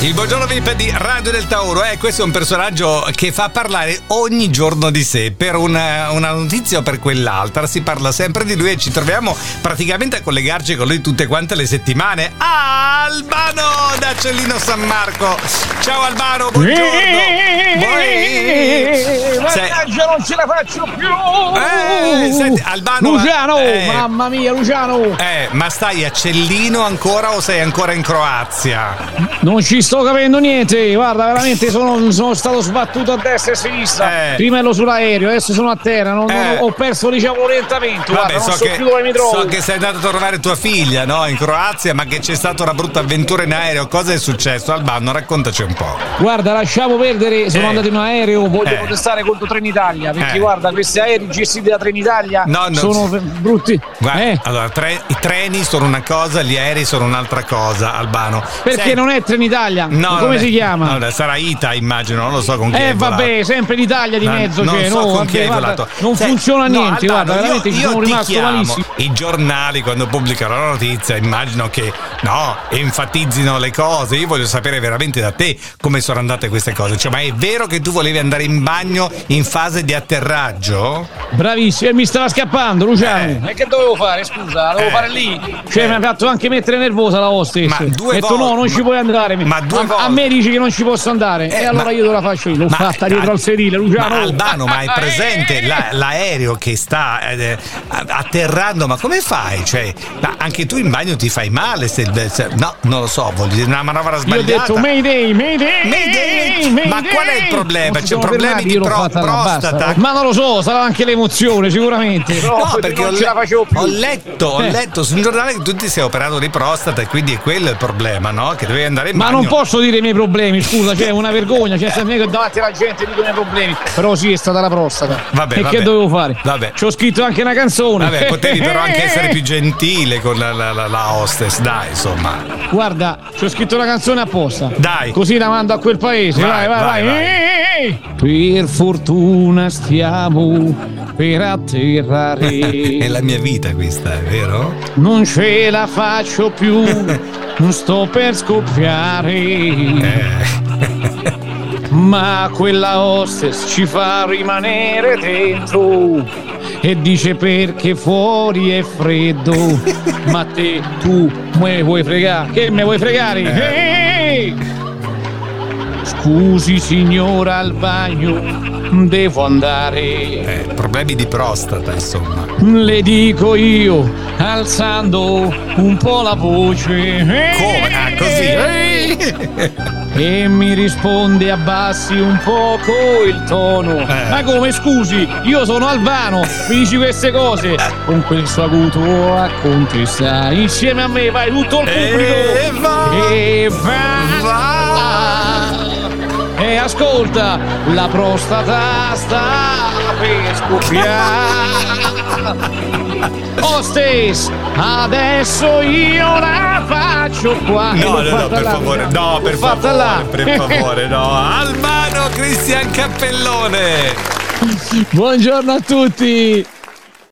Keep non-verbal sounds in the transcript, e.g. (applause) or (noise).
Il buongiorno VIP di Radio del Tauro, eh, questo è un personaggio che fa parlare ogni giorno di sé per una, una, notizia o per quell'altra, si parla sempre di lui e ci troviamo praticamente a collegarci con lui tutte quante le settimane. Albano da Cellino San Marco. Ciao Albano, buongiorno. Mannaggia, non ce la faccio più. Eh, senti, Albano. Luciano, eh, mamma mia, Luciano. Eh, ma stai a Cellino ancora o sei ancora in Croazia? Non ci sto capendo niente, guarda, veramente sono, sono stato sbattuto a destra e a sinistra. Eh. Prima ero sull'aereo, adesso sono a terra, non, eh. non, ho perso diciamo l'orientamento. Vabbè, guarda, so, so, che, dove mi trovo. so che sei andato a trovare tua figlia, no? In Croazia, ma che c'è stata una brutta avventura in aereo. Cosa è successo? Albano, raccontaci un po'. Guarda, lasciamo perdere, sono eh. andato in aereo, voglio eh. protestare contro Trenitalia, perché eh. guarda, questi aerei gestiti da Trenitalia no, no, sono brutti. Guarda, eh. allora, tre, i treni sono una cosa, gli aerei sono un'altra cosa, Albano. Perché Sei... non è Trenitalia? No, come si chiama? Allora, sarà Ita, immagino, non lo so con chi. Eh, vabbè, sempre l'Italia di mezzo. Non cioè, so no, con chi guarda, Non Sei, funziona no, niente, Albano, guarda, veramente io, ci sono rimasto chiamo, malissimo. I giornali, quando pubblicano la notizia, immagino che no, enfatizzino le cose. Io voglio sapere veramente da te come sono andate queste cose. Cioè, ma è vero che tu volevi andare in bagno in fase di atterraggio? Bravissimo, e mi stava scappando, Luciano. Eh. E che dovevo fare? Scusa, dovevo eh. fare lì. Cioè, eh. mi ha fatto anche mettere nervosa la hostess. Ma due detto, volte. no, non ci puoi andare. Ma due a, volte. a me dici che non ci posso andare. Eh, e allora ma, io te la faccio io. L'ho fatta dietro al sedile, Luciano. Ma Albano, ma hai (laughs) presente la, l'aereo che sta eh, atterrando? Ma come fai? Cioè, anche tu in bagno ti fai male? Se, se, no, non lo so, vuol dire una manovra sbagliata. Io ho detto Mayday, Mayday, Mayday. Mayday. Ma qual è il problema? C'è problemi di pro- prostata? Ma non lo so, sarà anche l'emozione, sicuramente. No, no perché ho, le- ho, letto, ho eh. letto su un giornale che tu ti sei operato di prostata e quindi è quello il problema, no? Che devi andare in Ma bagno. non posso dire i miei problemi, scusa, c'è cioè, una vergogna, c'è sempre che davanti alla gente dico i miei problemi. Però sì, è stata la prostata. Vabbè, e vabbè. che dovevo fare? Vabbè. Ci ho scritto anche una canzone. Vabbè, potevi però anche essere più gentile con la, la, la, la hostess, dai, insomma. Guarda, ci ho scritto una canzone apposta. Dai. Così la mando a quel paese. Vai, vai, vai. vai. vai. Per fortuna stiamo per atterrare. (laughs) è la mia vita questa, è vero? Non ce la faccio più, (laughs) non sto per scoppiare. Eh. (laughs) Ma quella hostess ci fa rimanere dentro e dice perché fuori è freddo. (laughs) Ma te, tu, me vuoi fregare? Che me vuoi fregare? Eh. Hey! Scusi signora al bagno, devo andare. Eh, problemi di prostata, insomma. Le dico io, alzando un po' la voce. Come? Ah, così. E mi risponde abbassi un poco il tono. Eh. Ma come scusi, io sono Albano, mi dici queste cose. Con quel suo acuto a contestare. Insieme a me vai tutto il pubblico. E va. E va. va. E ascolta, la prostata sta per scoppiare. Hostess, adesso io la faccio qua. No, no, no, per là, favore, no, per favore, là. per (laughs) favore, no. Albano Cristian Cappellone. Buongiorno a tutti.